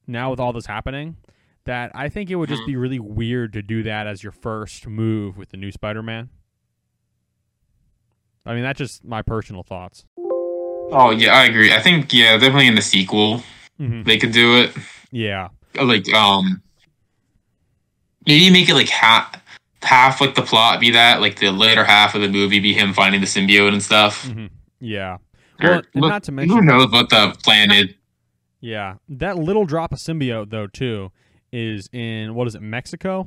Now with all this happening, that I think it would just be really weird to do that as your first move with the new Spider-Man. I mean, that's just my personal thoughts. Oh yeah, I agree. I think yeah, definitely in the sequel Mm-hmm. they could do it. Yeah. like um maybe make it like half half like the plot be that like the later half of the movie be him finding the symbiote and stuff hmm Yeah. Or- Well, and but not to mention, who knows what the plan is yeah, that little drop of symbiote though too is in what is it, Mexico?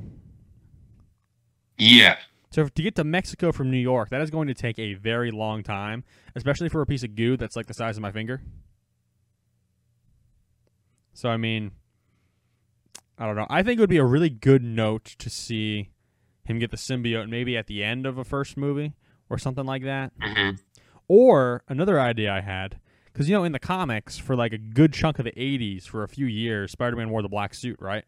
yeah So to get to Mexico from New York, that is going to take a very long time, especially for a piece of goo that's like the size of my finger. So I mean, I don't know. I think it would be a really good note to see him get the symbiote maybe at the end of a first movie or something like that. Mhm. Or another idea I had, because you know in the comics for like a good chunk of the '80s, for a few years, Spider-Man wore the black suit, right?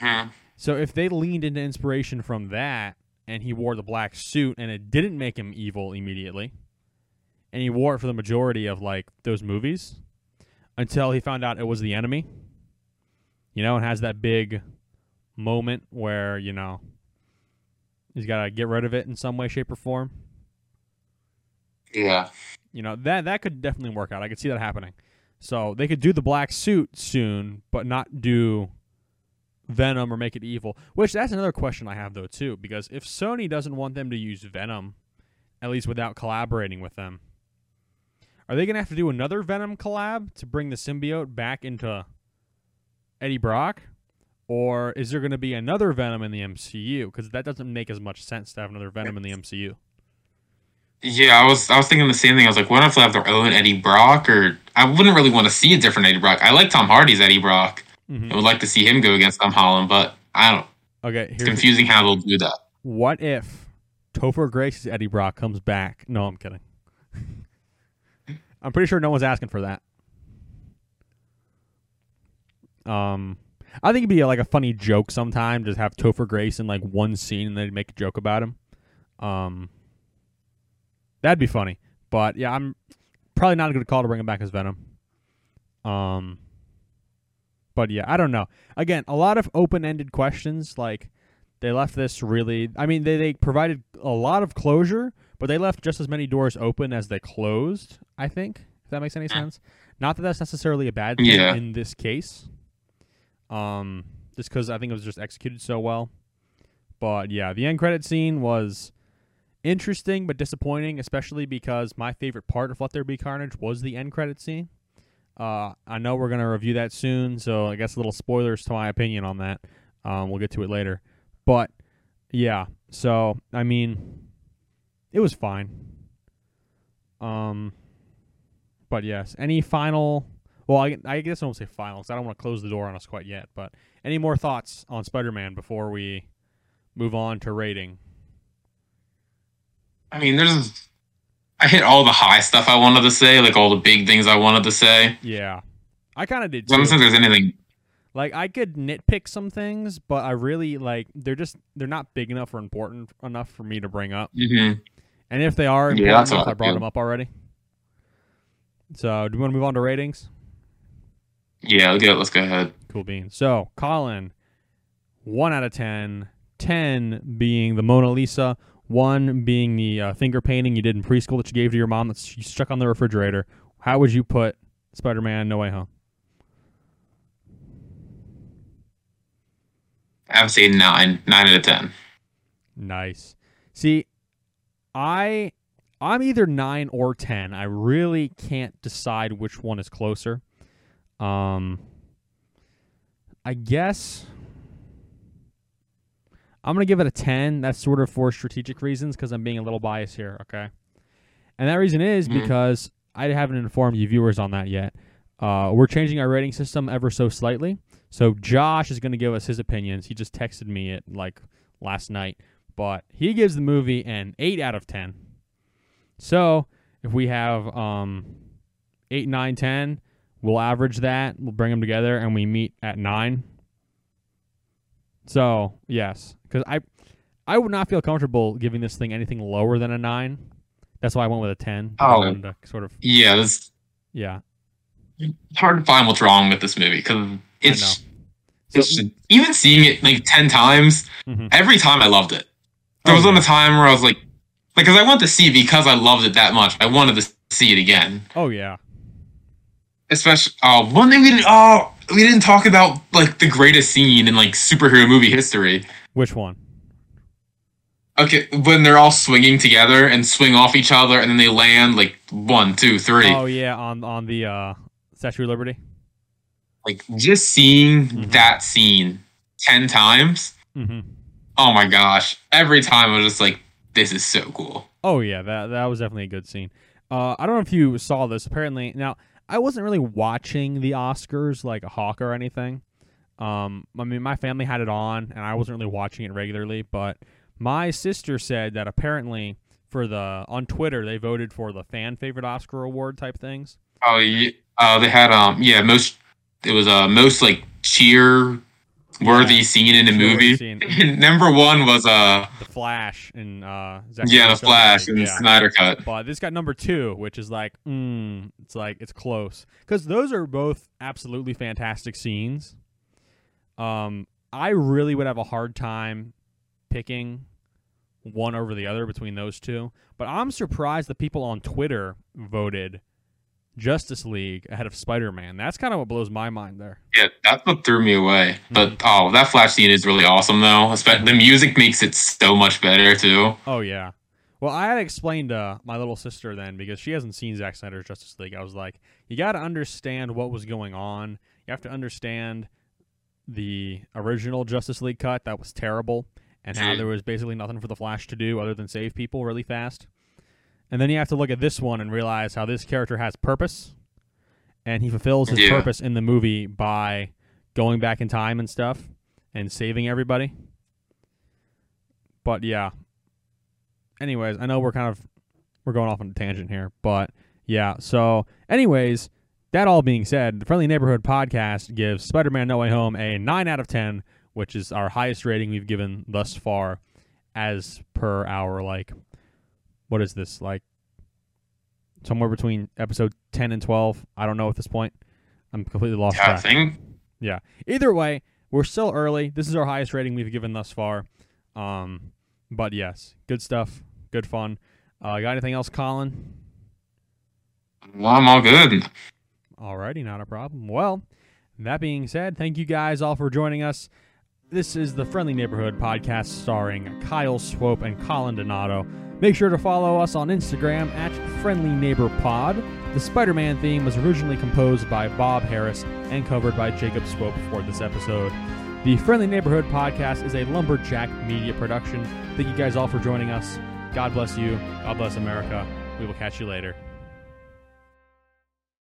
Mhm. So if they leaned into inspiration from that, and he wore the black suit, and it didn't make him evil immediately, and he wore it for the majority of like those movies, until he found out it was the enemy. You know, and has that big moment where you know he's got to get rid of it in some way, shape, or form. yeah You know that that could definitely work out. I could see that happening. So they could do the black suit soon, but not do Venom or make it evil. Which that's another question I have though too, because if Sony doesn't want them to use Venom, at least without collaborating with them, are they gonna have to do another Venom collab to bring the symbiote back into Eddie Brock? Or is there going to be another Venom in the MCU? Because that doesn't make as much sense to have another Venom in the MCU. Yeah i was i was thinking the same thing i was like what if they have their own eddie brock or i wouldn't really want to see a different eddie brock i like tom hardy's eddie brock Mhm. i would like to see him go against tom holland but i don't Okay, it's confusing how they'll do that What if Topher Grace's Eddie Brock comes back? No, I'm kidding. [laughs] I'm pretty sure no one's asking for that. Um, I think it'd be like a funny joke sometime. Just have Topher Grace in like one scene and then make a joke about him. Um, that'd be funny. But yeah, I'm probably not a good call to bring him back as Venom. Um, but yeah, I don't know. Again, a lot of open-ended questions. Like they left this really. I mean, they they provided a lot of closure, but they left just as many doors open as they closed. I think if that makes any sense. Not that that's necessarily a bad thing Yeah. in this case. Um, just because I think it was just executed so well. But yeah, the end credit scene was interesting but disappointing, especially because my favorite part of Let There Be Carnage was the end credit scene. Uh, I know we're gonna review that soon, so I guess a little spoilers to my opinion on that. Um, we'll get to it later, but yeah. So I mean, it was fine. Um, but yes, any final? Well, I, I guess I won't say final 'cause I don't want to close the door on us quite yet. But any more thoughts on Spider-Man before we move on to rating? I mean, there's. I hit all the high stuff I wanted to say, like all the big things I wanted to say. Yeah, I kind of did I don't think there's anything. Like I could nitpick some things, but I really like they're just they're not big enough or important enough for me to bring up. hmm And if they are Yeah, enough, I I brought them up already. So, do you want to move on to ratings? Yeah, yeah, let's go ahead. Cool beans. So, Colin, 1 out of 10. 10 being the Mona Lisa. 1 being the uh, finger painting you did in preschool that you gave to your mom that you stuck on the refrigerator. How would you put Spider Man No Way Home? I would say nine, nine out of ten. Nice. See, I I'm either 9 or 10. I really can't decide which one is closer. Um I guess I'm going to give it a 10. That's sort of for strategic reasons cuz I'm being a little biased here, okay? And that reason is Mhm. because I haven't informed you viewers on that yet. Uh, we're changing our rating system ever so slightly. So Josh is going to give us his opinions. He just texted me it like last night, but he gives the movie an 8 out of 10. So, if we have um 8 9 10, we'll average that, we'll bring them together and we meet at 9. So, yes, cuz I I would not feel comfortable giving this thing anything lower than a 9. That's why I went with a 10. Oh. to sort of Yeah, it's yeah. it's hard to find what's wrong with this movie because it's So- it's even seeing it like ten times. Mhm. Every time I loved it. There Oh, was on yeah. a time where I was like, like, because I wanted to see it because I loved it that much. I wanted to see it again. Oh yeah. Especially, oh, one thing we didn't, oh, we didn't talk about like the greatest scene in like superhero movie history. Which one? Okay, when they're all swinging together and swing off each other, and then they land like one, two, three. Oh yeah, on on the uh Statue of Liberty. Like just seeing Mhm. that scene ten times. Mm-hmm. Oh my gosh! Every time I was just like, "This is so cool." Oh yeah, that that was definitely a good scene. Uh, I don't know if you saw this. Apparently, now I wasn't really watching the Oscars like a hawk or anything. Um, I mean, my family had it on, and I wasn't really watching it regularly. But my sister said that apparently for the on Twitter they voted for the fan favorite Oscar award type things. Oh yeah, uh, they had um yeah most it was uh most like cheer worthy Yeah, scene in the cheer-worthy movie. [laughs] Number one was uh The Flash and uh, yeah the Flash and League, the yeah. Snyder cut. But this got number two, which is like, mm, it's like it's close because those are both absolutely fantastic scenes. Um, I really would have a hard time picking one over the other between those two. But I'm surprised the people on Twitter voted Justice League ahead of Spider Man. That's kind of what blows my mind there. Yeah, that's what threw me away. Mm-hmm. But oh, that Flash scene is really awesome though. Espe- the music makes it so much better too. Oh yeah. Well, I had explained to my little sister then because she hasn't seen Zack Snyder's Justice League. I was like, you got to understand what was going on. You have to understand the original Justice League cut that was terrible, and how there was basically nothing for the Flash to do other than save people really fast. And then you have to look at this one and realize how this character has purpose, and he fulfills his Yeah. purpose in the movie by going back in time and stuff and saving everybody. But yeah. Anyways, I know we're kind of we're going off on a tangent here, but yeah. So, anyways, that all being said, the Friendly Neighborhood podcast gives Spider Man No Way Home a 9 out of 10, which is our highest rating we've given thus far as per our, like, what is this? Like, somewhere between episode 10 and 12. I don't know at this point. I'm completely lost Yeah, track. think Yeah. Either way, we're still early. This is our highest rating we've given thus far. Um, but yes, good stuff. Good fun. Uh, got anything else, Colin? well, I'm all good. Alrighty, not a problem. Well, that being said, thank you guys all for joining us. This is the Friendly Neighborhood podcast starring Kyle Swope and Colin Donato. Make sure to follow us on Instagram at Friendly Neighbor Pod. The Spider Man theme was originally composed by Bob Harris and covered by Jacob Swope for this episode. The Friendly Neighborhood podcast is a Lumberjack media production. Thank you guys all for joining us. God bless you. God bless America. We will catch you later.